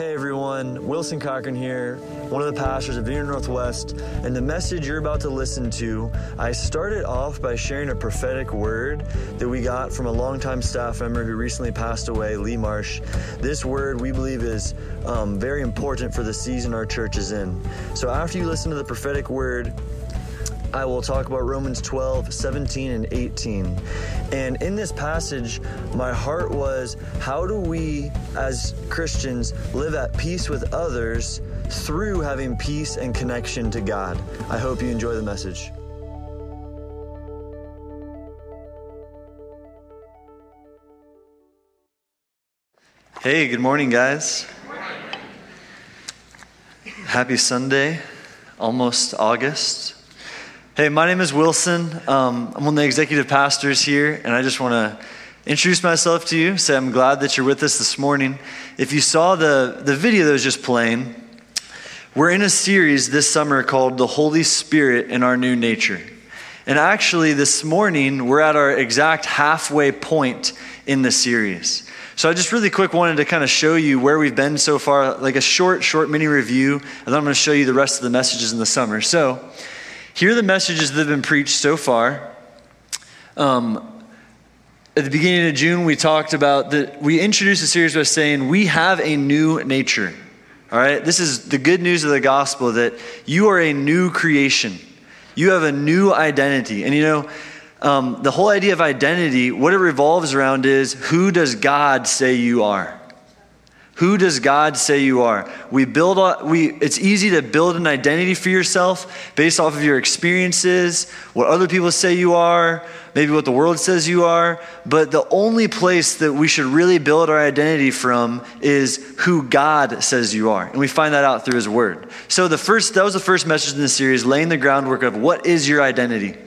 Hey everyone, Wilson Cochran here, one of the pastors of Vineyard Northwest, and the message you're about to listen to, I started off by sharing a prophetic word that we got from a longtime staff member who recently passed away, Lee Marsh. This word we believe is um, very important for the season our church is in. So after you listen to the prophetic word, I will talk about Romans 12, 17, and 18. And in this passage, my heart was how do we, as Christians, live at peace with others through having peace and connection to God? I hope you enjoy the message. Hey, good morning, guys. Happy Sunday, almost August. Hey, my name is Wilson. Um, I'm one of the executive pastors here, and I just want to introduce myself to you. Say I'm glad that you're with us this morning. If you saw the, the video that was just playing, we're in a series this summer called The Holy Spirit in Our New Nature. And actually, this morning, we're at our exact halfway point in the series. So I just really quick wanted to kind of show you where we've been so far, like a short, short mini review, and then I'm going to show you the rest of the messages in the summer. So, here are the messages that have been preached so far. Um, at the beginning of June, we talked about that we introduced the series by saying we have a new nature. All right, this is the good news of the gospel that you are a new creation. You have a new identity. And you know, um, the whole idea of identity, what it revolves around is who does God say you are? Who does God say you are? We build we it's easy to build an identity for yourself based off of your experiences, what other people say you are, maybe what the world says you are, but the only place that we should really build our identity from is who God says you are. And we find that out through his word. So the first that was the first message in the series laying the groundwork of what is your identity.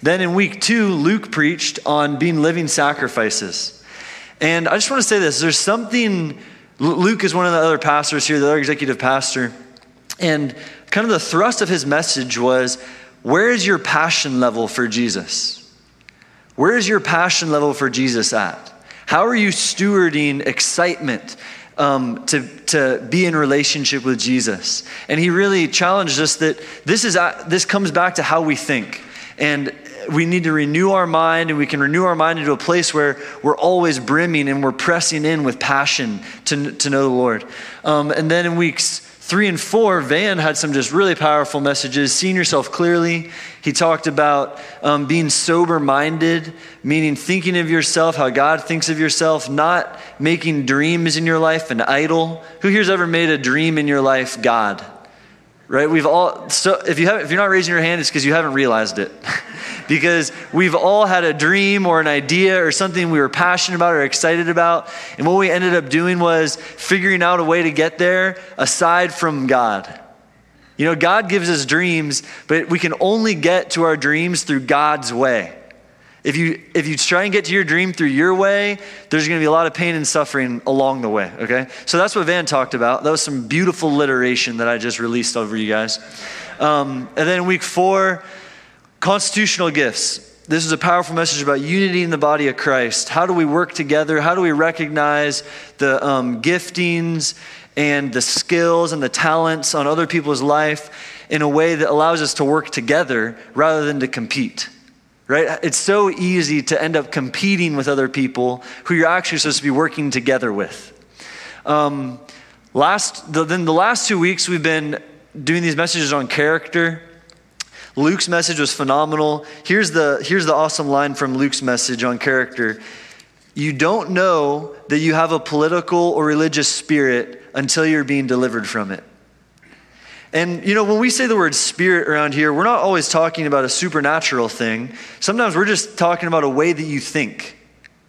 Then in week 2 Luke preached on being living sacrifices. And I just want to say this, there's something Luke is one of the other pastors here, the other executive pastor. And kind of the thrust of his message was where is your passion level for Jesus? Where is your passion level for Jesus at? How are you stewarding excitement um, to, to be in relationship with Jesus? And he really challenged us that this, is, this comes back to how we think. And we need to renew our mind, and we can renew our mind into a place where we're always brimming and we're pressing in with passion to, to know the Lord. Um, and then in weeks three and four, Van had some just really powerful messages. Seeing yourself clearly. He talked about um, being sober minded, meaning thinking of yourself how God thinks of yourself, not making dreams in your life an idol. Who here's ever made a dream in your life God? Right? We've all, so if, you have, if you're not raising your hand, it's because you haven't realized it. because we've all had a dream or an idea or something we were passionate about or excited about. And what we ended up doing was figuring out a way to get there aside from God. You know, God gives us dreams, but we can only get to our dreams through God's way. If you, if you try and get to your dream through your way, there's going to be a lot of pain and suffering along the way, okay? So that's what Van talked about. That was some beautiful literation that I just released over you guys. Um, and then week four, constitutional gifts. This is a powerful message about unity in the body of Christ. How do we work together? How do we recognize the um, giftings and the skills and the talents on other people's life in a way that allows us to work together rather than to compete? Right? It's so easy to end up competing with other people who you're actually supposed to be working together with. Um, last, the, then the last two weeks, we've been doing these messages on character. Luke's message was phenomenal. Here's the, here's the awesome line from Luke's message on character You don't know that you have a political or religious spirit until you're being delivered from it. And, you know, when we say the word spirit around here, we're not always talking about a supernatural thing. Sometimes we're just talking about a way that you think.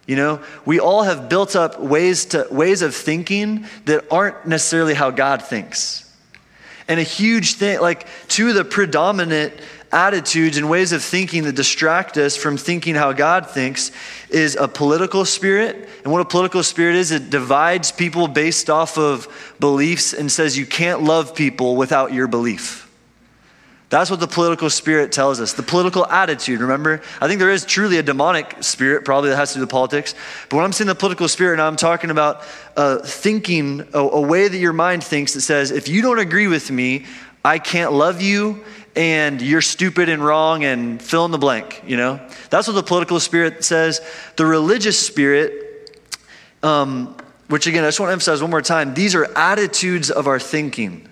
You know, we all have built up ways, to, ways of thinking that aren't necessarily how God thinks. And a huge thing, like two of the predominant attitudes and ways of thinking that distract us from thinking how God thinks is a political spirit. And what a political spirit is, it divides people based off of beliefs and says you can't love people without your belief. That's what the political spirit tells us. The political attitude, remember? I think there is truly a demonic spirit, probably that has to do with politics. But when I'm saying the political spirit, now I'm talking about uh, thinking, a, a way that your mind thinks that says, if you don't agree with me, I can't love you and you're stupid and wrong and fill in the blank, you know? That's what the political spirit says. The religious spirit, um, which again, I just want to emphasize one more time, these are attitudes of our thinking.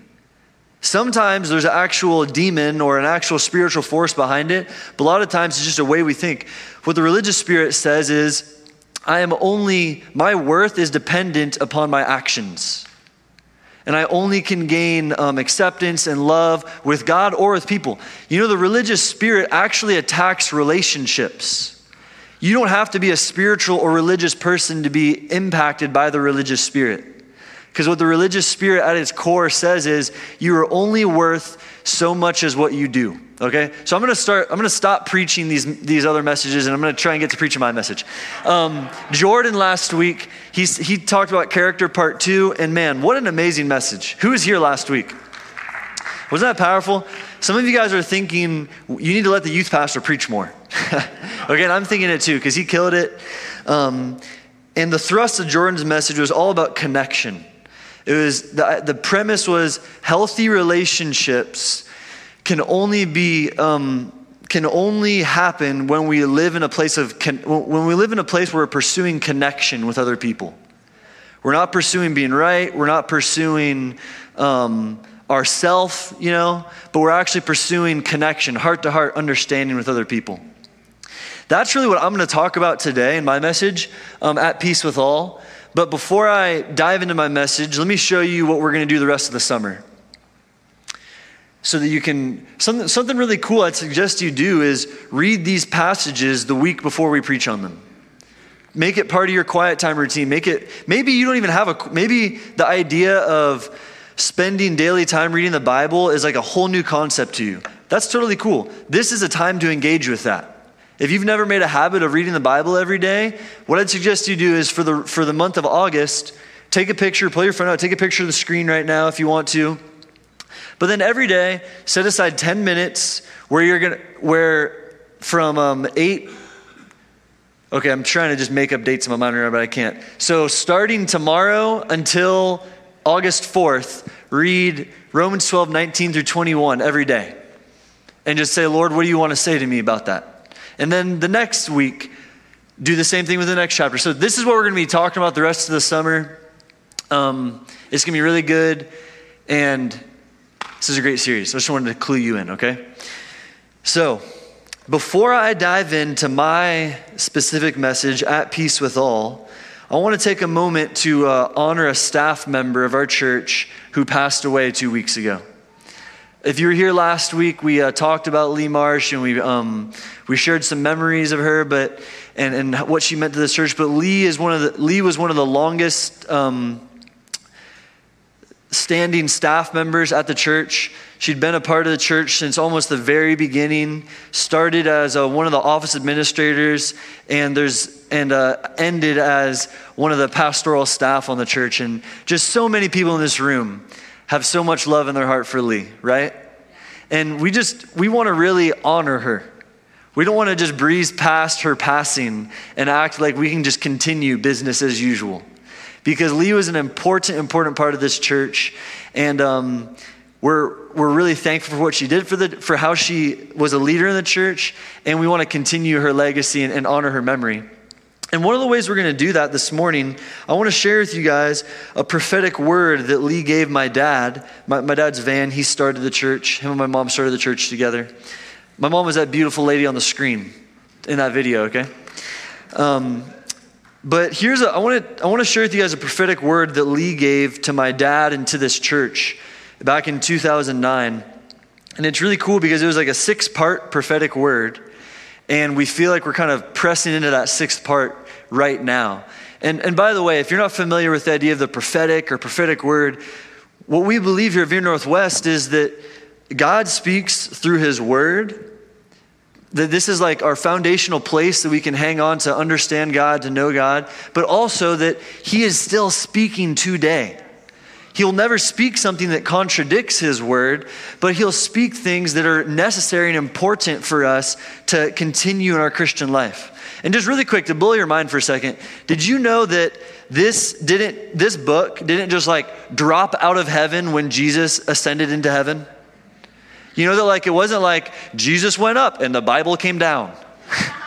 Sometimes there's an actual demon or an actual spiritual force behind it, but a lot of times it's just a way we think. What the religious spirit says is, I am only, my worth is dependent upon my actions. And I only can gain um, acceptance and love with God or with people. You know, the religious spirit actually attacks relationships. You don't have to be a spiritual or religious person to be impacted by the religious spirit. Because what the religious spirit at its core says is you are only worth so much as what you do. Okay? So I'm gonna start, I'm gonna stop preaching these, these other messages and I'm gonna try and get to preaching my message. Um, Jordan last week, he's, he talked about character part two, and man, what an amazing message. Who was here last week? Wasn't that powerful? Some of you guys are thinking you need to let the youth pastor preach more. okay, and I'm thinking it too, because he killed it. Um, and the thrust of Jordan's message was all about connection. It was the, the premise was healthy relationships can only be um, can only happen when we live in a place of con- when we live in a place where we're pursuing connection with other people. We're not pursuing being right. We're not pursuing um, ourself, you know, but we're actually pursuing connection, heart to heart understanding with other people. That's really what I'm going to talk about today in my message, um, at peace with all. But before I dive into my message, let me show you what we're going to do the rest of the summer. So that you can, something, something really cool I'd suggest you do is read these passages the week before we preach on them. Make it part of your quiet time routine. Make it, maybe you don't even have a, maybe the idea of spending daily time reading the Bible is like a whole new concept to you. That's totally cool. This is a time to engage with that. If you've never made a habit of reading the Bible every day, what I'd suggest you do is for the, for the month of August, take a picture, pull your phone out, take a picture of the screen right now if you want to. But then every day, set aside 10 minutes where you're going to, where from um, 8, okay, I'm trying to just make up dates in my mind right now, but I can't. So starting tomorrow until August 4th, read Romans 12, 19 through 21 every day. And just say, Lord, what do you want to say to me about that? And then the next week, do the same thing with the next chapter. So, this is what we're going to be talking about the rest of the summer. Um, it's going to be really good. And this is a great series. I just wanted to clue you in, okay? So, before I dive into my specific message, At Peace with All, I want to take a moment to uh, honor a staff member of our church who passed away two weeks ago. If you were here last week, we uh, talked about Lee Marsh and we, um, we shared some memories of her, but and, and what she meant to the church. But Lee is one of the Lee was one of the longest um, standing staff members at the church. She'd been a part of the church since almost the very beginning. Started as a, one of the office administrators, and there's and uh, ended as one of the pastoral staff on the church. And just so many people in this room have so much love in their heart for Lee, right? And we just, we want to really honor her. We don't want to just breeze past her passing and act like we can just continue business as usual. Because Lee was an important, important part of this church. And um, we're, we're really thankful for what she did for, the, for how she was a leader in the church. And we want to continue her legacy and, and honor her memory. And one of the ways we're going to do that this morning, I want to share with you guys a prophetic word that Lee gave my dad. My, my, dad's Van, he started the church. Him and my mom started the church together. My mom was that beautiful lady on the screen in that video, okay? Um, but here's a, I want to I want to share with you guys a prophetic word that Lee gave to my dad and to this church back in 2009. And it's really cool because it was like a six part prophetic word. And we feel like we're kind of pressing into that sixth part right now. And, and by the way, if you're not familiar with the idea of the prophetic or prophetic word, what we believe here at View Northwest is that God speaks through his word. That this is like our foundational place that we can hang on to understand God, to know God, but also that he is still speaking today. He'll never speak something that contradicts his word, but he'll speak things that are necessary and important for us to continue in our Christian life. And just really quick to blow your mind for a second, did you know that this didn't this book didn't just like drop out of heaven when Jesus ascended into heaven? You know that like it wasn't like Jesus went up and the Bible came down.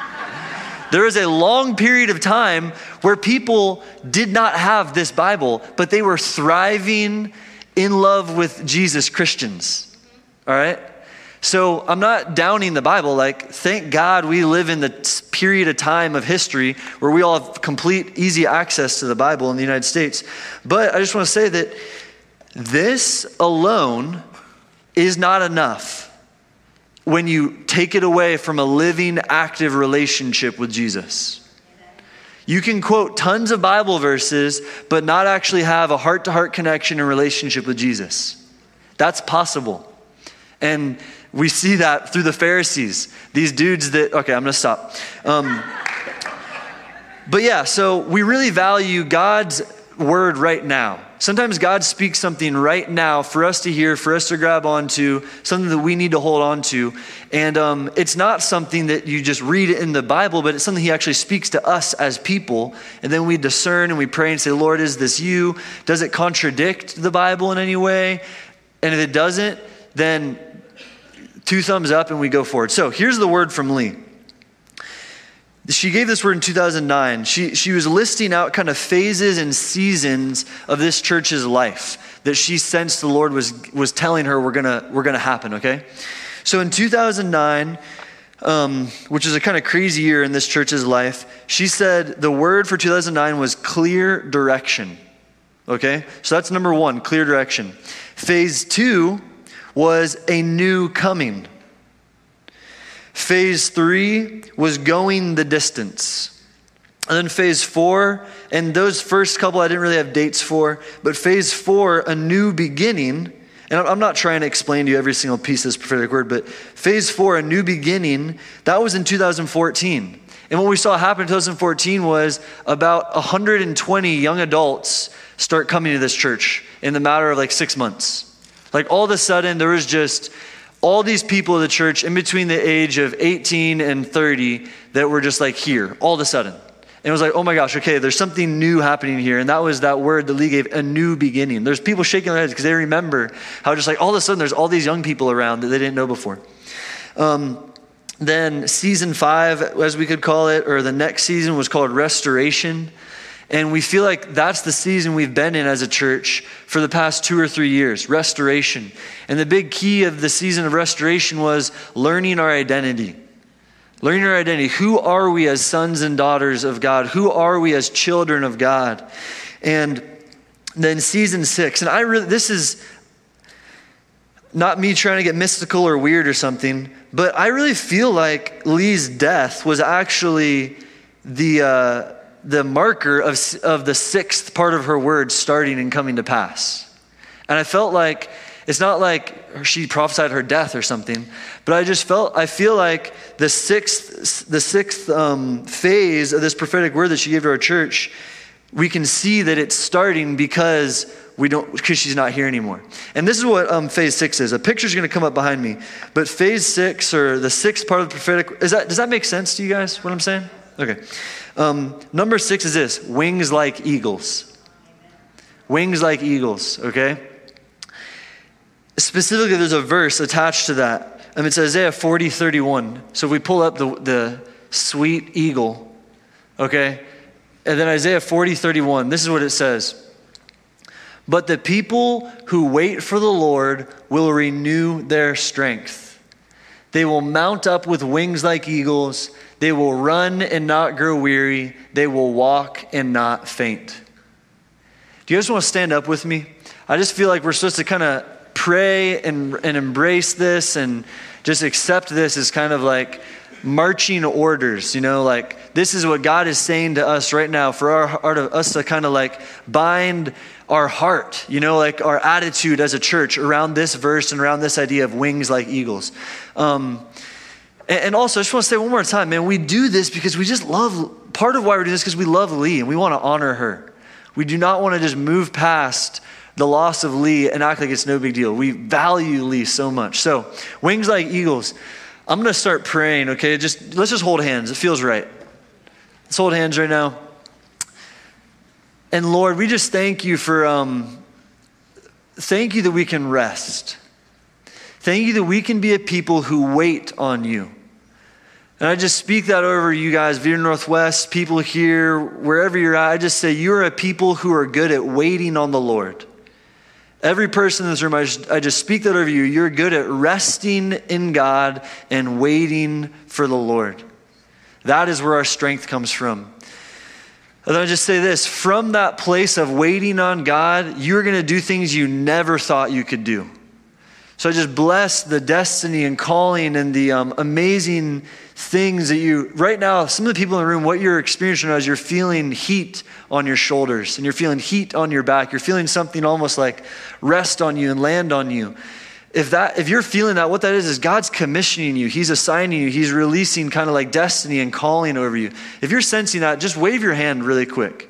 there is a long period of time where people did not have this Bible, but they were thriving in love with Jesus Christians. All right? So I'm not downing the Bible. Like, thank God we live in the period of time of history where we all have complete, easy access to the Bible in the United States. But I just want to say that this alone is not enough when you take it away from a living, active relationship with Jesus. You can quote tons of Bible verses, but not actually have a heart to heart connection and relationship with Jesus. That's possible. And we see that through the Pharisees. These dudes that, okay, I'm to stop. Um, but yeah, so we really value God's word right now. Sometimes God speaks something right now for us to hear, for us to grab onto, something that we need to hold on to. And um, it's not something that you just read in the Bible, but it's something He actually speaks to us as people. And then we discern and we pray and say, Lord, is this you? Does it contradict the Bible in any way? And if it doesn't, then two thumbs up and we go forward. So here's the word from Lee. She gave this word in 2009. She, she was listing out kind of phases and seasons of this church's life that she sensed the Lord was, was telling her were gonna, were gonna happen, okay? So in 2009, um, which is a kind of crazy year in this church's life, she said the word for 2009 was clear direction, okay? So that's number one, clear direction. Phase two was a new coming. Phase three was going the distance. And then phase four, and those first couple I didn't really have dates for, but phase four, a new beginning. And I'm not trying to explain to you every single piece of this prophetic word, but phase four, a new beginning, that was in 2014. And what we saw happen in 2014 was about 120 young adults start coming to this church in the matter of like six months. Like all of a sudden, there was just all these people of the church in between the age of 18 and 30 that were just like here, all of a sudden. And it was like, oh my gosh, okay, there's something new happening here. And that was that word that Lee gave, a new beginning. There's people shaking their heads because they remember how just like all of a sudden there's all these young people around that they didn't know before. Um, then season five, as we could call it, or the next season was called restoration. And we feel like that's the season we've been in as a church for the past two or three years restoration. And the big key of the season of restoration was learning our identity. Learning our identity. Who are we as sons and daughters of God? Who are we as children of God? And then season six, and I really, this is not me trying to get mystical or weird or something, but I really feel like Lee's death was actually the. Uh, the marker of, of the sixth part of her word starting and coming to pass. And I felt like it's not like she prophesied her death or something, but I just felt, I feel like the sixth, the sixth um, phase of this prophetic word that she gave to our church, we can see that it's starting because we don't, because she's not here anymore. And this is what um, phase six is. A picture's going to come up behind me, but phase six or the sixth part of the prophetic, is that, does that make sense to you guys, what I'm saying? Okay. Um, number six is this wings like eagles. Wings like eagles, okay? Specifically, there's a verse attached to that. Um, it's Isaiah 40, 31. So if we pull up the, the sweet eagle, okay? And then Isaiah 40, 31, this is what it says. But the people who wait for the Lord will renew their strength. They will mount up with wings like eagles. They will run and not grow weary. They will walk and not faint. Do you guys want to stand up with me? I just feel like we're supposed to kind of pray and, and embrace this and just accept this as kind of like marching orders, you know, like this is what God is saying to us right now for our heart of us to kind of like bind our heart, you know, like our attitude as a church around this verse and around this idea of wings like eagles. Um, and also, I just want to say one more time, man, we do this because we just love, part of why we're doing this because we love Lee and we want to honor her. We do not want to just move past the loss of Lee and act like it's no big deal. We value Lee so much. So, wings like eagles. I'm going to start praying, okay? Just let's just hold hands. It feels right. Let's hold hands right now. And Lord, we just thank you for um, thank you that we can rest. Thank you that we can be a people who wait on you. And I just speak that over you guys, Veer Northwest, people here, wherever you're at. I just say you're a people who are good at waiting on the Lord. Every person in this room, I just, I just speak that over you. You're good at resting in God and waiting for the Lord. That is where our strength comes from. And I just say this from that place of waiting on God, you're going to do things you never thought you could do. So I just bless the destiny and calling and the um, amazing things that you, right now, some of the people in the room, what you're experiencing is you're feeling heat on your shoulders and you're feeling heat on your back. You're feeling something almost like rest on you and land on you. If that, if you're feeling that, what that is, is God's commissioning you. He's assigning you. He's releasing kind of like destiny and calling over you. If you're sensing that, just wave your hand really quick.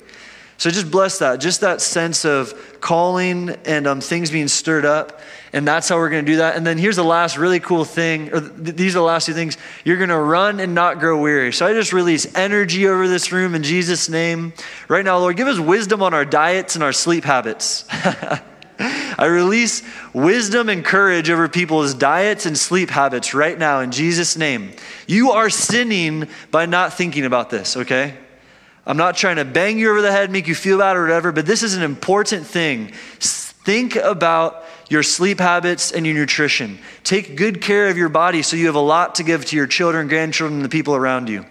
So just bless that, just that sense of calling and um, things being stirred up. And that's how we're going to do that. And then here's the last really cool thing, or th- these are the last two things. You're going to run and not grow weary. So I just release energy over this room in Jesus' name. Right now, Lord, give us wisdom on our diets and our sleep habits. I release wisdom and courage over people's diets and sleep habits right now in Jesus' name. You are sinning by not thinking about this, okay? I'm not trying to bang you over the head, make you feel bad or whatever, but this is an important thing. Think about your sleep habits and your nutrition. Take good care of your body so you have a lot to give to your children, grandchildren, and the people around you.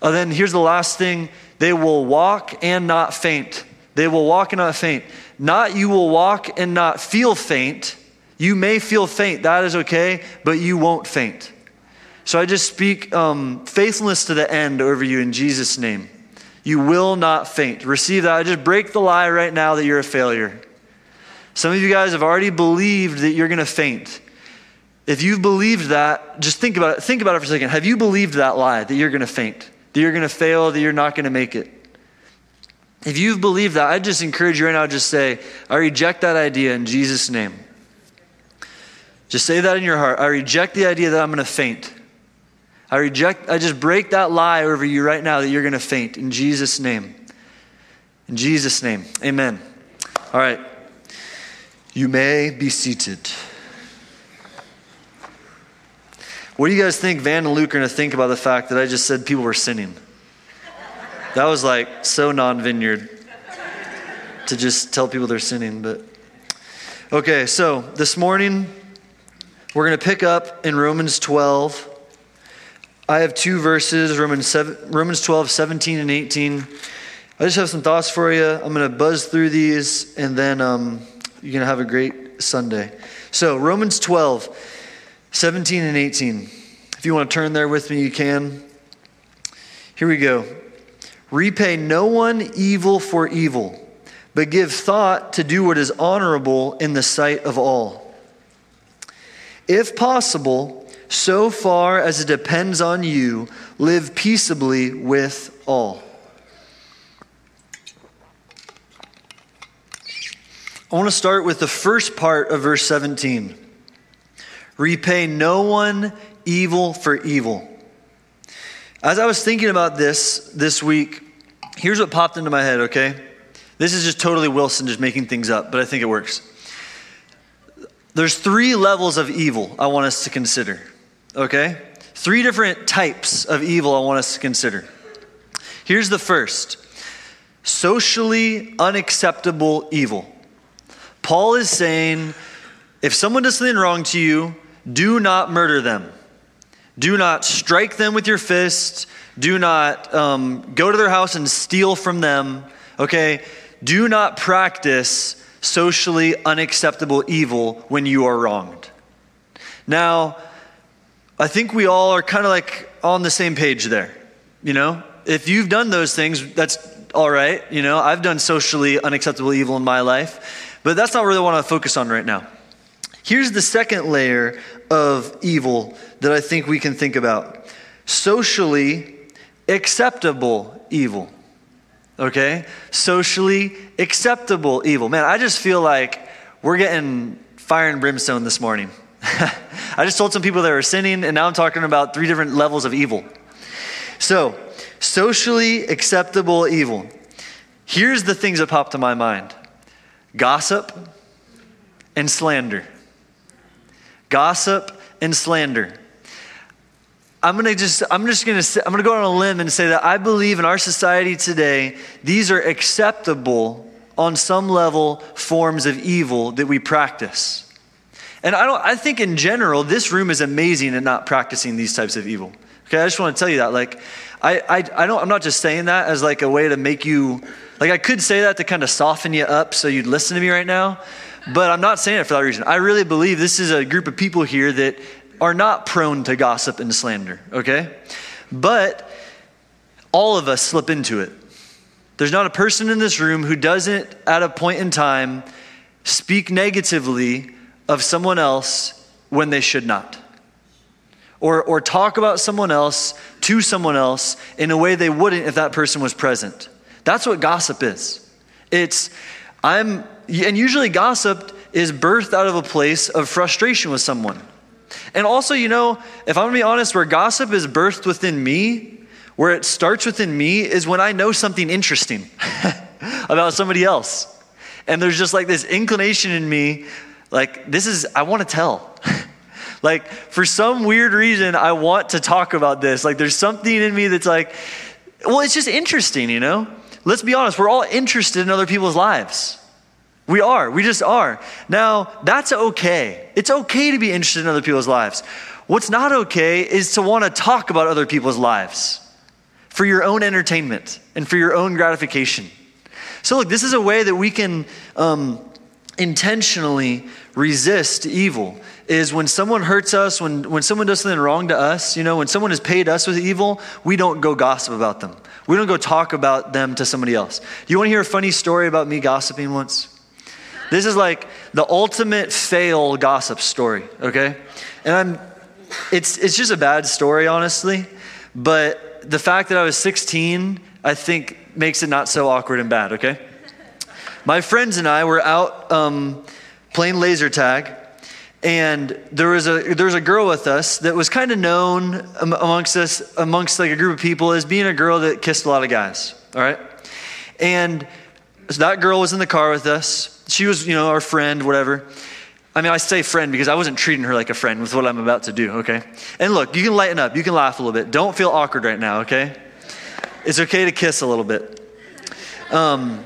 And then here's the last thing they will walk and not faint. They will walk and not faint. Not you will walk and not feel faint. You may feel faint, that is okay, but you won't faint. So I just speak um, faithfulness to the end over you in Jesus' name. You will not faint. Receive that. I just break the lie right now that you're a failure. Some of you guys have already believed that you're going to faint. If you've believed that, just think about it. Think about it for a second. Have you believed that lie that you're going to faint, that you're going to fail, that you're not going to make it? If you've believed that, I just encourage you right now just say, I reject that idea in Jesus' name. Just say that in your heart. I reject the idea that I'm going to faint. I reject, I just break that lie over you right now that you're going to faint in Jesus' name. In Jesus' name, amen. All right. You may be seated. What do you guys think Van and Luke are going to think about the fact that I just said people were sinning? That was like so non vineyard to just tell people they're sinning. But okay, so this morning we're going to pick up in Romans 12. I have two verses Romans, 7, Romans 12, 17, and 18. I just have some thoughts for you. I'm going to buzz through these, and then um, you're going to have a great Sunday. So, Romans 12, 17, and 18. If you want to turn there with me, you can. Here we go. Repay no one evil for evil, but give thought to do what is honorable in the sight of all. If possible, so far as it depends on you, live peaceably with all. I want to start with the first part of verse 17 repay no one evil for evil. As I was thinking about this this week, here's what popped into my head, okay? This is just totally Wilson just making things up, but I think it works. There's three levels of evil I want us to consider okay? Three different types of evil I want us to consider. Here's the first socially unacceptable evil. Paul is saying if someone does something wrong to you, do not murder them. Do not strike them with your fist. Do not um, go to their house and steal from them. Okay? Do not practice socially unacceptable evil when you are wronged. Now, I think we all are kind of like on the same page there. You know, if you've done those things, that's all right. You know, I've done socially unacceptable evil in my life, but that's not really what I want to focus on right now. Here's the second layer of evil that I think we can think about socially acceptable evil. okay? Socially acceptable evil. Man, I just feel like we're getting fire and brimstone this morning. I just told some people they were sinning, and now I'm talking about three different levels of evil. So, socially acceptable evil. Here's the things that pop to my mind gossip and slander. Gossip and slander. I'm gonna just I'm just gonna I'm gonna go on a limb and say that I believe in our society today these are acceptable on some level forms of evil that we practice. And I don't I think in general this room is amazing at not practicing these types of evil. Okay, I just want to tell you that. Like I I, I don't I'm not just saying that as like a way to make you like I could say that to kind of soften you up so you'd listen to me right now. But I'm not saying it for that reason. I really believe this is a group of people here that are not prone to gossip and slander, okay? But all of us slip into it. There's not a person in this room who doesn't, at a point in time, speak negatively of someone else when they should not. Or, or talk about someone else to someone else in a way they wouldn't if that person was present. That's what gossip is. It's, I'm, and usually gossip is birthed out of a place of frustration with someone. And also, you know, if I'm gonna be honest, where gossip is birthed within me, where it starts within me, is when I know something interesting about somebody else. And there's just like this inclination in me, like, this is, I wanna tell. like, for some weird reason, I want to talk about this. Like, there's something in me that's like, well, it's just interesting, you know? Let's be honest, we're all interested in other people's lives. We are. We just are. Now, that's okay. It's okay to be interested in other people's lives. What's not okay is to want to talk about other people's lives for your own entertainment and for your own gratification. So, look, this is a way that we can um, intentionally resist evil. Is when someone hurts us, when, when someone does something wrong to us, you know, when someone has paid us with evil, we don't go gossip about them. We don't go talk about them to somebody else. You want to hear a funny story about me gossiping once? This is like the ultimate fail gossip story, okay? And I'm it's it's just a bad story honestly, but the fact that I was 16, I think makes it not so awkward and bad, okay? My friends and I were out um, playing laser tag, and there was a there was a girl with us that was kind of known amongst us amongst like a group of people as being a girl that kissed a lot of guys. All right, and so that girl was in the car with us she was, you know, our friend, whatever. I mean, I say friend because I wasn't treating her like a friend with what I'm about to do, okay? And look, you can lighten up, you can laugh a little bit. Don't feel awkward right now, okay? It's okay to kiss a little bit. Um,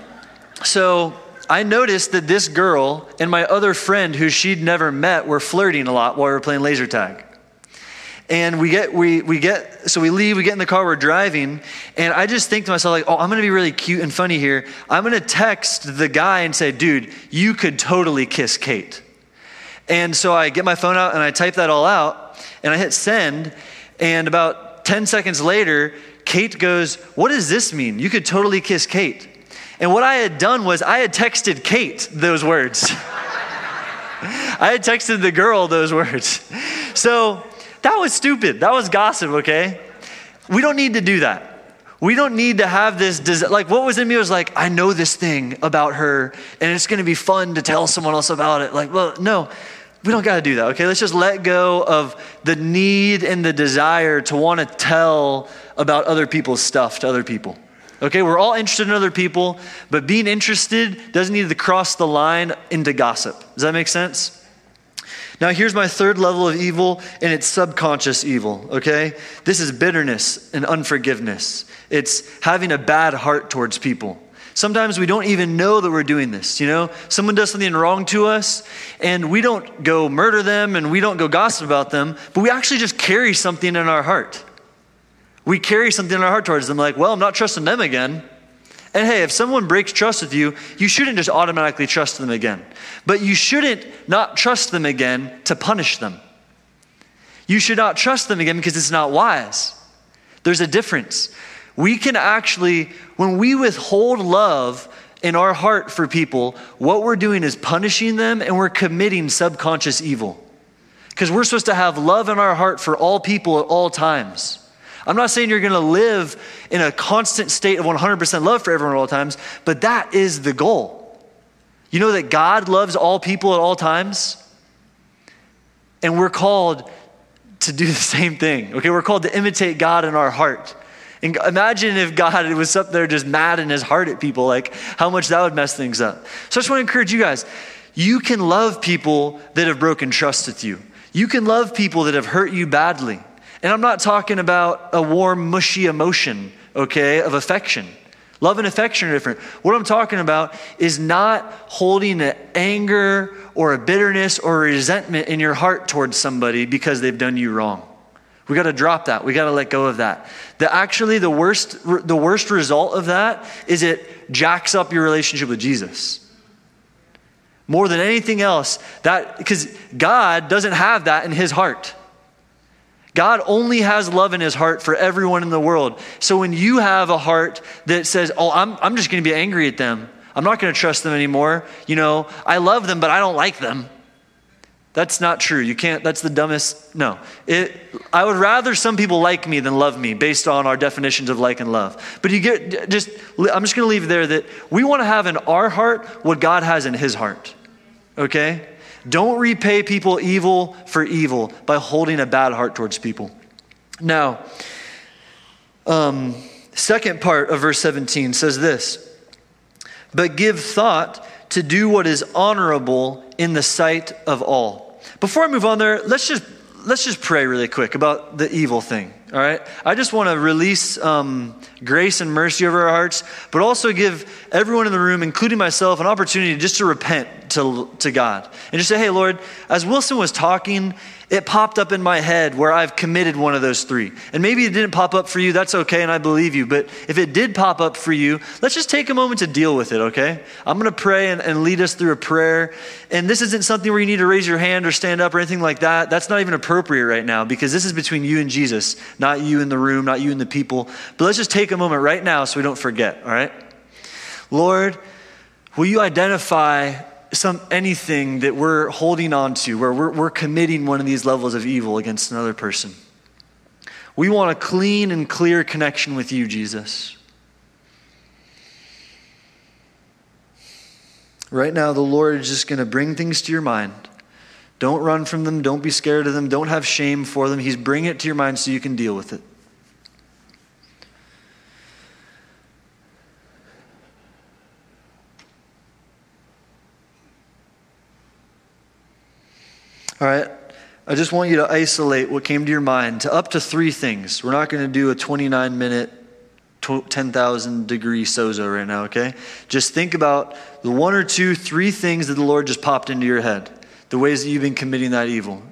so I noticed that this girl and my other friend, who she'd never met, were flirting a lot while we were playing laser tag. And we get, we, we get, so we leave, we get in the car, we're driving, and I just think to myself, like, oh, I'm gonna be really cute and funny here. I'm gonna text the guy and say, dude, you could totally kiss Kate. And so I get my phone out and I type that all out, and I hit send, and about 10 seconds later, Kate goes, What does this mean? You could totally kiss Kate. And what I had done was I had texted Kate those words. I had texted the girl those words. So that was stupid. That was gossip, okay? We don't need to do that. We don't need to have this, des- like, what was in me was like, I know this thing about her, and it's gonna be fun to tell someone else about it. Like, well, no, we don't gotta do that, okay? Let's just let go of the need and the desire to wanna tell about other people's stuff to other people. Okay, we're all interested in other people, but being interested doesn't need to cross the line into gossip. Does that make sense? Now, here's my third level of evil, and it's subconscious evil, okay? This is bitterness and unforgiveness. It's having a bad heart towards people. Sometimes we don't even know that we're doing this, you know? Someone does something wrong to us, and we don't go murder them and we don't go gossip about them, but we actually just carry something in our heart. We carry something in our heart towards them, like, well, I'm not trusting them again. And hey, if someone breaks trust with you, you shouldn't just automatically trust them again. But you shouldn't not trust them again to punish them. You should not trust them again because it's not wise. There's a difference. We can actually, when we withhold love in our heart for people, what we're doing is punishing them and we're committing subconscious evil. Because we're supposed to have love in our heart for all people at all times. I'm not saying you're going to live in a constant state of 100% love for everyone at all times, but that is the goal. You know that God loves all people at all times? And we're called to do the same thing. Okay, we're called to imitate God in our heart. And imagine if God was up there just mad in his heart at people, like how much that would mess things up. So I just want to encourage you guys you can love people that have broken trust with you, you can love people that have hurt you badly. And I'm not talking about a warm, mushy emotion, okay, of affection. Love and affection are different. What I'm talking about is not holding an anger or a bitterness or a resentment in your heart towards somebody because they've done you wrong. We got to drop that. We got to let go of that. The actually the worst the worst result of that is it jacks up your relationship with Jesus. More than anything else, that because God doesn't have that in his heart. God only has love in his heart for everyone in the world. So when you have a heart that says, Oh, I'm, I'm just going to be angry at them, I'm not going to trust them anymore. You know, I love them, but I don't like them. That's not true. You can't, that's the dumbest. No. It, I would rather some people like me than love me based on our definitions of like and love. But you get, just, I'm just going to leave there that we want to have in our heart what God has in his heart. Okay? Don't repay people evil for evil by holding a bad heart towards people. Now, um, second part of verse 17 says this But give thought to do what is honorable in the sight of all. Before I move on there, let's just let's just pray really quick about the evil thing. All right? I just want to release um, grace and mercy over our hearts, but also give everyone in the room, including myself, an opportunity just to repent to, to God. And just say, hey, Lord, as Wilson was talking, it popped up in my head where I've committed one of those three. And maybe it didn't pop up for you, that's okay, and I believe you. But if it did pop up for you, let's just take a moment to deal with it, okay? I'm to pray and, and lead us through a prayer. And this isn't something where you need to raise your hand or stand up or anything like that. That's not even appropriate right now because this is between you and Jesus, not you in the room, not you and the people. But let's just take a moment right now so we don't forget, all right? Lord, will you identify some anything that we're holding on to where we're, we're committing one of these levels of evil against another person. We want a clean and clear connection with you, Jesus. Right now, the Lord is just going to bring things to your mind. Don't run from them. Don't be scared of them. Don't have shame for them. He's bringing it to your mind so you can deal with it. All right? I just want you to isolate what came to your mind to up to three things. We're not going to do a 29 minute, 10,000 degree sozo right now, okay? Just think about the one or two, three things that the Lord just popped into your head, the ways that you've been committing that evil.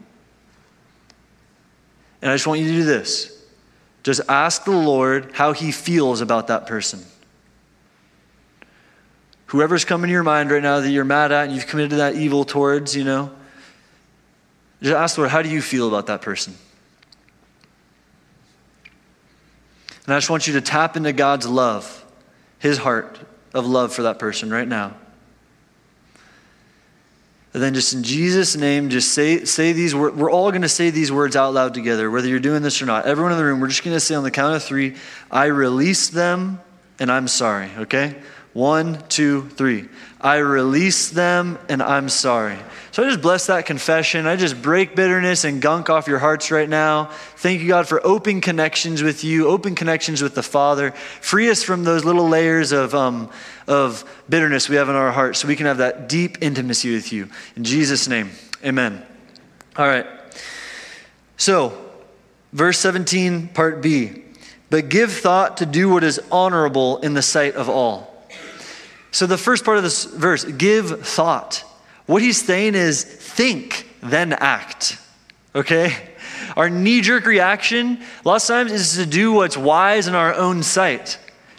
And I just want you to do this just ask the Lord how he feels about that person. Whoever's coming to your mind right now that you're mad at and you've committed that evil towards, you know, just ask the Lord, how do you feel about that person? And I just want you to tap into God's love, His heart of love for that person right now. And then just in Jesus' name, just say, say these words. We're all going to say these words out loud together, whether you're doing this or not. Everyone in the room, we're just going to say on the count of three, I release them and I'm sorry, okay? One, two, three. I release them and I'm sorry. So I just bless that confession. I just break bitterness and gunk off your hearts right now. Thank you, God, for open connections with you, open connections with the Father. Free us from those little layers of, um, of bitterness we have in our hearts so we can have that deep intimacy with you. In Jesus' name, amen. All right. So, verse 17, part B. But give thought to do what is honorable in the sight of all. So, the first part of this verse, give thought. What he's saying is think, then act. Okay? Our knee jerk reaction, lots of times, is to do what's wise in our own sight.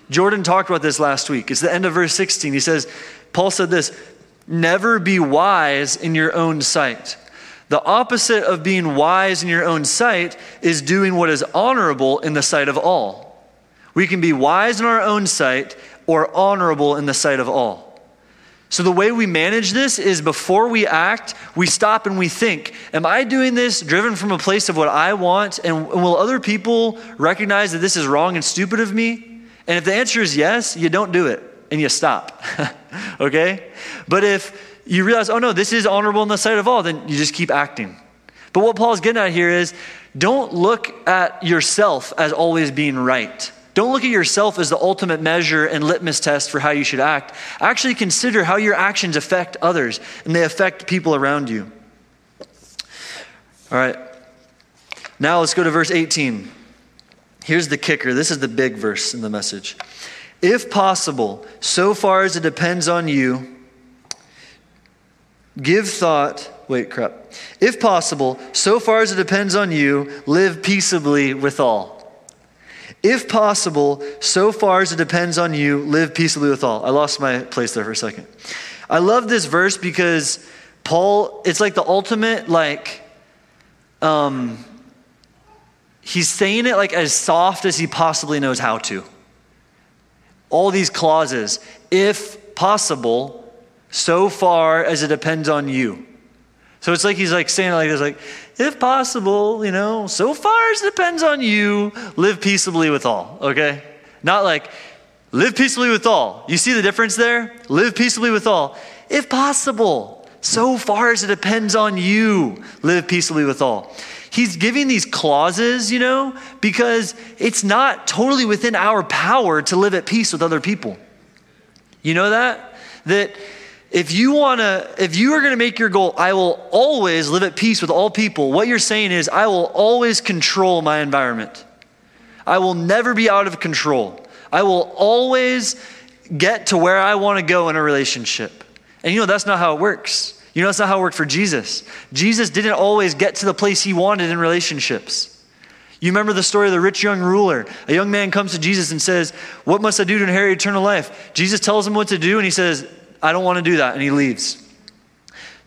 Jordan talked about this last week. It's the end of verse 16. He says, Paul said this never be wise in your own sight. The opposite of being wise in your own sight is doing what is honorable in the sight of all. We can be wise in our own sight or honorable in the sight of all. So, the way we manage this is before we act, we stop and we think Am I doing this driven from a place of what I want? And will other people recognize that this is wrong and stupid of me? And if the answer is yes, you don't do it and you stop. okay? But if you realize, oh no, this is honorable in the sight of all, then you just keep acting. But what Paul's getting at here is don't look at yourself as always being right. Don't look at yourself as the ultimate measure and litmus test for how you should act. Actually, consider how your actions affect others and they affect people around you. All right. Now let's go to verse 18. Here's the kicker. This is the big verse in the message. If possible, so far as it depends on you, give thought. Wait, crap. If possible, so far as it depends on you, live peaceably with all. If possible, so far as it depends on you, live peaceably with all. I lost my place there for a second. I love this verse because Paul, it's like the ultimate, like, um, he's saying it like as soft as he possibly knows how to. All these clauses, if possible, so far as it depends on you. So it's like he's like saying it like this, like, if possible, you know, so far as it depends on you, live peaceably with all, okay? Not like, live peaceably with all. You see the difference there? Live peaceably with all. If possible, so far as it depends on you, live peaceably with all. He's giving these clauses, you know, because it's not totally within our power to live at peace with other people. You know that? That if you want to if you are going to make your goal i will always live at peace with all people. What you're saying is i will always control my environment. I will never be out of control. I will always get to where i want to go in a relationship. And you know that's not how it works. You know that's not how it worked for jesus. Jesus didn't always get to the place he wanted in relationships. You remember the story of the rich young ruler. A young man comes to Jesus and says, What must I do to inherit eternal life? Jesus tells him what to do, and he says, I don't want to do that. And he leaves.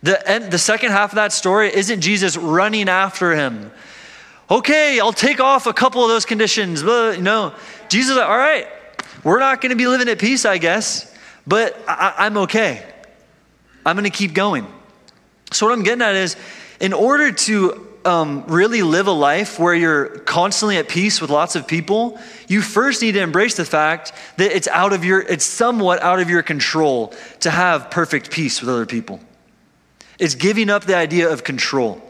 The, end, the second half of that story isn't Jesus running after him. Okay, I'll take off a couple of those conditions. But no, Jesus, all right, we're not going to be living at peace, I guess, but I, I'm okay. I'm going to keep going. So, what I'm getting at is, in order to um, really live a life where you're constantly at peace with lots of people, you first need to embrace the fact that it's out of your, it's somewhat out of your control to have perfect peace with other people. It's giving up the idea of control.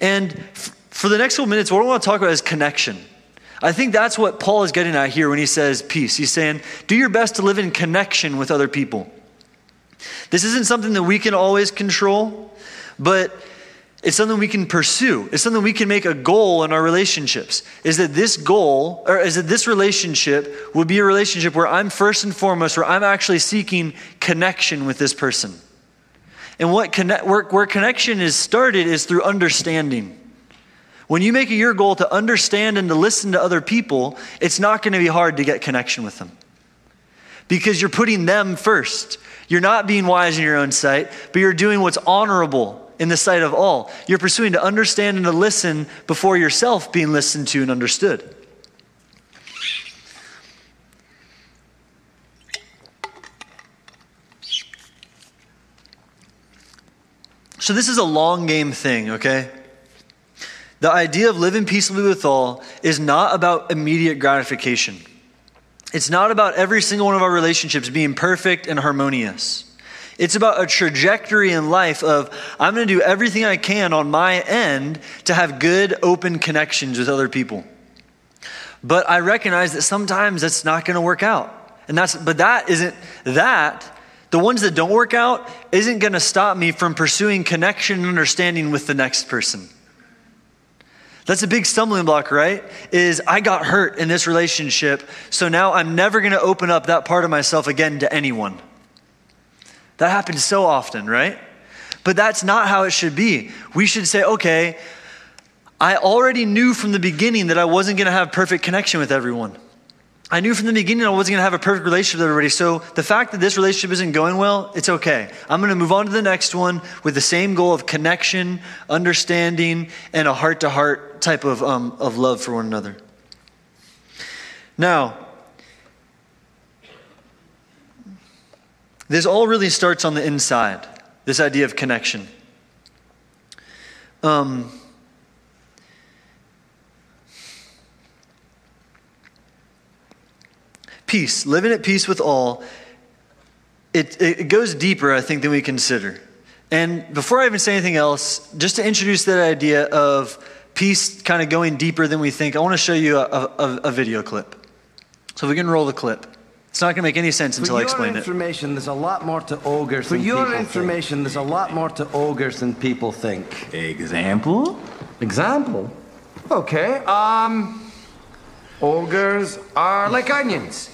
And f- for the next couple minutes, what I want to talk about is connection. I think that's what Paul is getting at here when he says peace. He's saying, do your best to live in connection with other people. This isn't something that we can always control, but it's something we can pursue. It's something we can make a goal in our relationships. Is that this goal, or is that this relationship would be a relationship where I'm first and foremost, where I'm actually seeking connection with this person. And what connect, where, where connection is started is through understanding. When you make it your goal to understand and to listen to other people, it's not going to be hard to get connection with them. Because you're putting them first. You're not being wise in your own sight, but you're doing what's honorable in the sight of all. You're pursuing to understand and to listen before yourself being listened to and understood. So, this is a long game thing, okay? The idea of living peaceably with all is not about immediate gratification. It's not about every single one of our relationships being perfect and harmonious. It's about a trajectory in life of I'm going to do everything I can on my end to have good, open connections with other people. But I recognize that sometimes that's not going to work out. And that's but that isn't that the ones that don't work out isn't going to stop me from pursuing connection and understanding with the next person. That's a big stumbling block, right? Is I got hurt in this relationship, so now I'm never going to open up that part of myself again to anyone. That happens so often, right? But that's not how it should be. We should say, okay, I already knew from the beginning that I wasn't going to have perfect connection with everyone. I knew from the beginning I wasn't going to have a perfect relationship with everybody. So the fact that this relationship isn't going well, it's okay. I'm going to move on to the next one with the same goal of connection, understanding, and a heart to heart type of, um, of love for one another. Now, This all really starts on the inside, this idea of connection. Um, peace, living at peace with all, it, it goes deeper, I think, than we consider. And before I even say anything else, just to introduce that idea of peace kind of going deeper than we think, I want to show you a, a, a video clip. So if we can roll the clip. It's not going to make any sense until I explain it. For your information, there's a lot more to ogres For than people think. For your information, think. there's a lot more to ogres than people think. Example? Example? Okay, um... Ogres are like onions.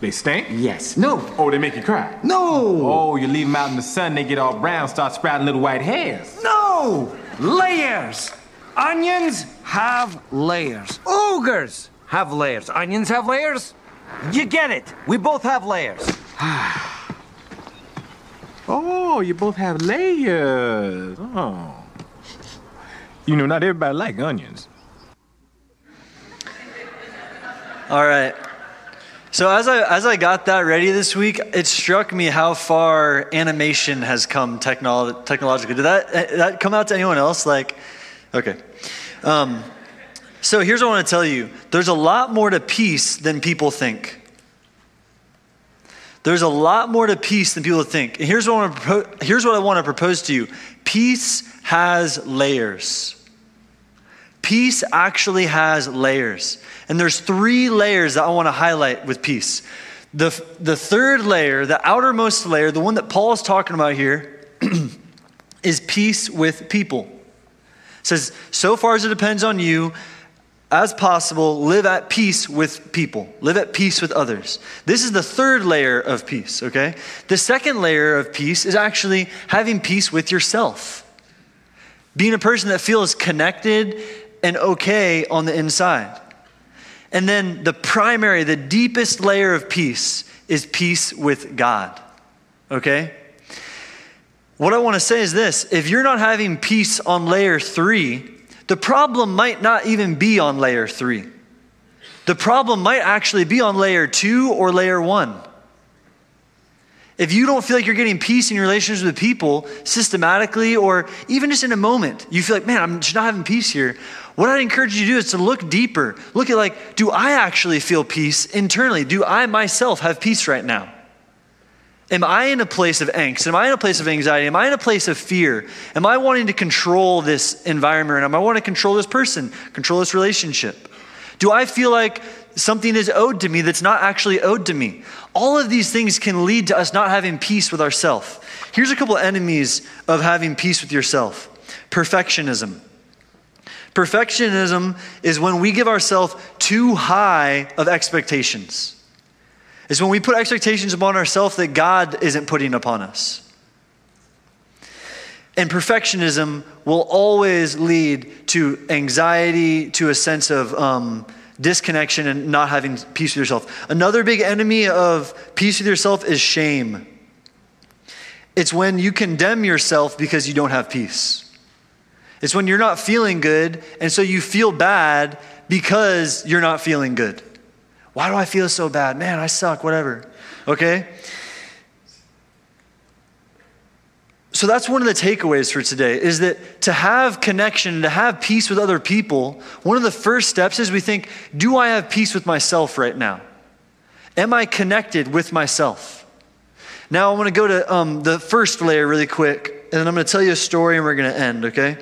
They stink? Yes. No. Oh, they make you cry? No. Oh, you leave them out in the sun, they get all brown, start sprouting little white hairs. No! Layers! Onions have layers. Ogres have layers. Onions have layers. You get it. We both have layers. oh, you both have layers. Oh. You know, not everybody like onions. All right. So as I as I got that ready this week, it struck me how far animation has come technolo- technologically. Did that did that come out to anyone else? Like, okay. Um, so here's what I want to tell you: there's a lot more to peace than people think. There's a lot more to peace than people think. And here's what I want to propose, here's what I want to propose to you: peace has layers. Peace actually has layers. And there's three layers that I want to highlight with peace. The, the third layer, the outermost layer, the one that Paul is talking about here, is peace with people. It says, so far as it depends on you, as possible, live at peace with people, live at peace with others. This is the third layer of peace, okay? The second layer of peace is actually having peace with yourself. Being a person that feels connected and okay on the inside. And then the primary, the deepest layer of peace is peace with God. Okay? What I want to say is this if you're not having peace on layer three, the problem might not even be on layer three. The problem might actually be on layer two or layer one. If you don't feel like you're getting peace in your relationships with people systematically or even just in a moment, you feel like, man, I'm just not having peace here. What I'd encourage you to do is to look deeper. Look at like, do I actually feel peace internally? Do I myself have peace right now? Am I in a place of angst? Am I in a place of anxiety? Am I in a place of fear? Am I wanting to control this environment? Am I wanting to control this person, control this relationship? Do I feel like something is owed to me that's not actually owed to me? All of these things can lead to us not having peace with ourselves. Here's a couple enemies of having peace with yourself perfectionism. Perfectionism is when we give ourselves too high of expectations. It's when we put expectations upon ourselves that God isn't putting upon us. And perfectionism will always lead to anxiety, to a sense of um, disconnection and not having peace with yourself. Another big enemy of peace with yourself is shame. It's when you condemn yourself because you don't have peace. It's when you're not feeling good, and so you feel bad because you're not feeling good. Why do I feel so bad? Man, I suck, whatever. Okay? So that's one of the takeaways for today is that to have connection, to have peace with other people, one of the first steps is we think, do I have peace with myself right now? Am I connected with myself? Now I want to go to um, the first layer really quick, and then I'm going to tell you a story and we're going to end, okay?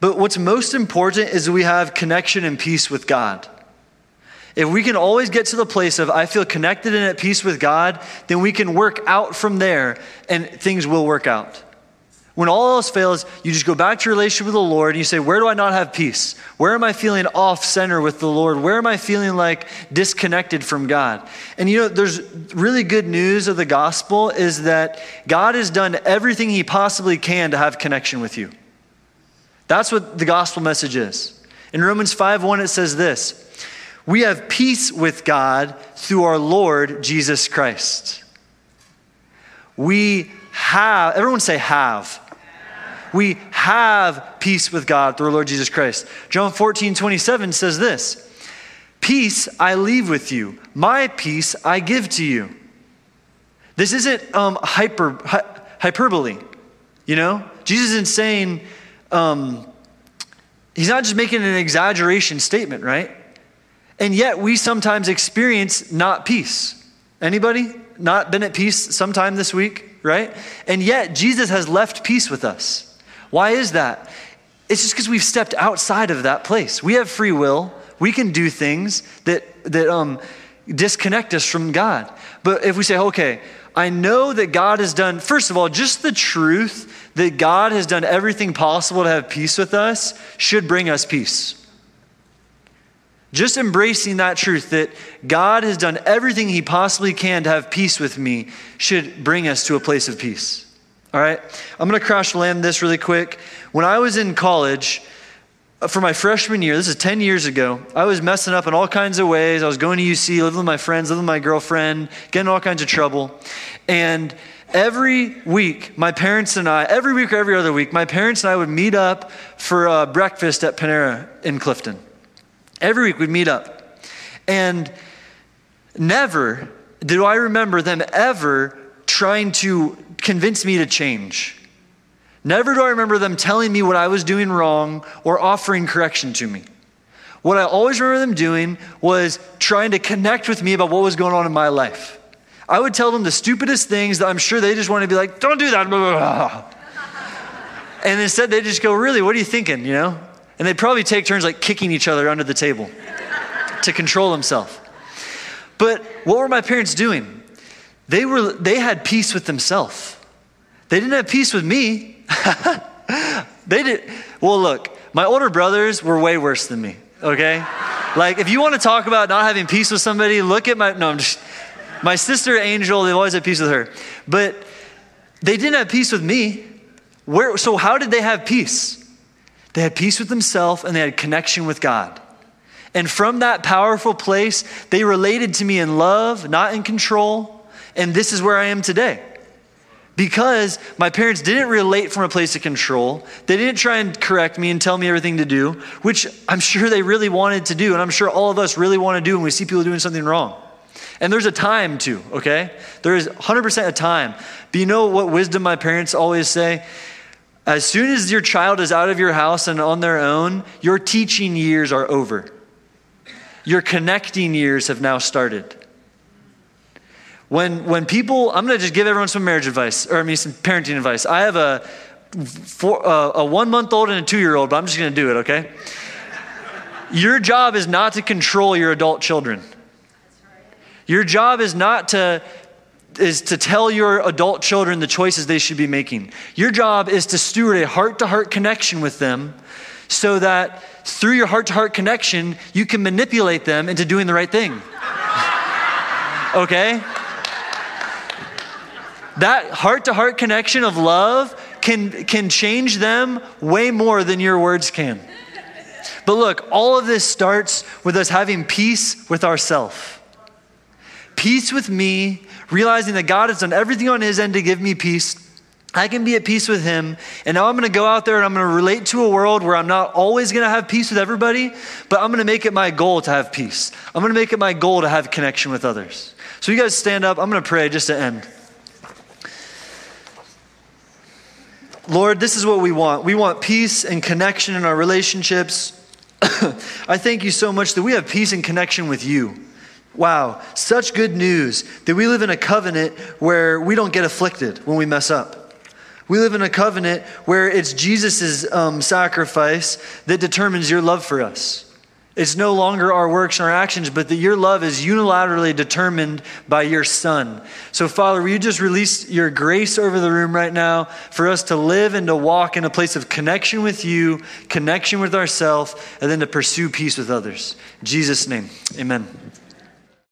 But what's most important is we have connection and peace with God. If we can always get to the place of I feel connected and at peace with God, then we can work out from there and things will work out. When all else fails, you just go back to your relationship with the Lord and you say, Where do I not have peace? Where am I feeling off center with the Lord? Where am I feeling like disconnected from God? And you know, there's really good news of the gospel is that God has done everything he possibly can to have connection with you. That's what the gospel message is. In Romans 5 1, it says this We have peace with God through our Lord Jesus Christ. We have, everyone say, have. We have peace with God through our Lord Jesus Christ. John 14 27 says this Peace I leave with you, my peace I give to you. This isn't um, hyper, hy- hyperbole, you know? Jesus isn't saying, um, he's not just making an exaggeration statement, right? And yet we sometimes experience not peace. Anybody not been at peace sometime this week, right? And yet Jesus has left peace with us. Why is that? It's just because we've stepped outside of that place. We have free will. We can do things that that um, disconnect us from God. But if we say, okay, I know that God has done, first of all, just the truth that God has done everything possible to have peace with us should bring us peace. Just embracing that truth that God has done everything He possibly can to have peace with me should bring us to a place of peace. All right? I'm going to crash land this really quick. When I was in college, uh, for my freshman year, this is 10 years ago, I was messing up in all kinds of ways. I was going to UC, living with my friends, living with my girlfriend, getting all kinds of trouble. And every week, my parents and I, every week or every other week, my parents and I would meet up for uh, breakfast at Panera in Clifton. Every week we'd meet up. And never do I remember them ever trying to convince me to change. Never do I remember them telling me what I was doing wrong or offering correction to me. What I always remember them doing was trying to connect with me about what was going on in my life. I would tell them the stupidest things that I'm sure they just want to be like, don't do that. And instead they just go, really, what are you thinking, you know? And they'd probably take turns like kicking each other under the table to control themselves. But what were my parents doing? They, were, they had peace with themselves. They didn't have peace with me. they did. Well, look, my older brothers were way worse than me, okay? Like, if you want to talk about not having peace with somebody, look at my, no, I'm just, my sister Angel, they've always had peace with her. But they didn't have peace with me. Where, so, how did they have peace? They had peace with themselves and they had connection with God. And from that powerful place, they related to me in love, not in control. And this is where I am today. Because my parents didn't relate from a place of control. They didn't try and correct me and tell me everything to do, which I'm sure they really wanted to do. And I'm sure all of us really want to do when we see people doing something wrong. And there's a time too, okay? There is 100% a time. But you know what wisdom my parents always say? As soon as your child is out of your house and on their own, your teaching years are over. Your connecting years have now started. When, when people, I'm going to just give everyone some marriage advice, or I mean, some parenting advice. I have a, four, uh, a one month old and a two year old, but I'm just going to do it, okay? Your job is not to control your adult children. Your job is not to is to tell your adult children the choices they should be making. Your job is to steward a heart to heart connection with them so that through your heart to heart connection, you can manipulate them into doing the right thing. okay? That heart to heart connection of love can, can change them way more than your words can. But look, all of this starts with us having peace with ourselves. Peace with me realizing that God has done everything on His end to give me peace. I can be at peace with Him. And now I'm going to go out there and I'm going to relate to a world where I'm not always going to have peace with everybody, but I'm going to make it my goal to have peace. I'm going to make it my goal to have connection with others. So, you guys stand up. I'm going to pray just to end. Lord, this is what we want. We want peace and connection in our relationships. I thank you so much that we have peace and connection with you. Wow, such good news that we live in a covenant where we don't get afflicted when we mess up. We live in a covenant where it's Jesus' um, sacrifice that determines your love for us. It's no longer our works and our actions, but that your love is unilaterally determined by your Son. So, Father, will you just release your grace over the room right now for us to live and to walk in a place of connection with you, connection with ourselves, and then to pursue peace with others. In Jesus' name, amen.